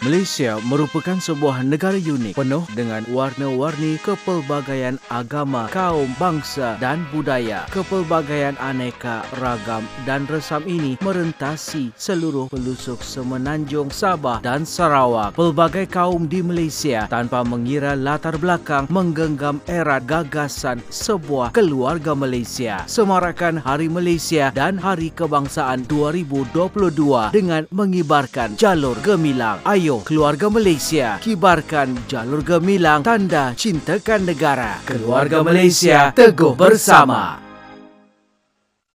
Malaysia merupakan sebuah negara unik penuh dengan warna-warni kepelbagaian agama, kaum, bangsa dan budaya. Kepelbagaian aneka, ragam dan resam ini merentasi seluruh pelusuk semenanjung Sabah dan Sarawak. Pelbagai kaum di Malaysia tanpa mengira latar belakang menggenggam erat gagasan sebuah keluarga Malaysia. Semarakan Hari Malaysia dan Hari Kebangsaan 2022 dengan mengibarkan jalur gemilang. Ayo Ayo keluarga Malaysia kibarkan jalur gemilang tanda cintakan negara. Keluarga Malaysia teguh bersama.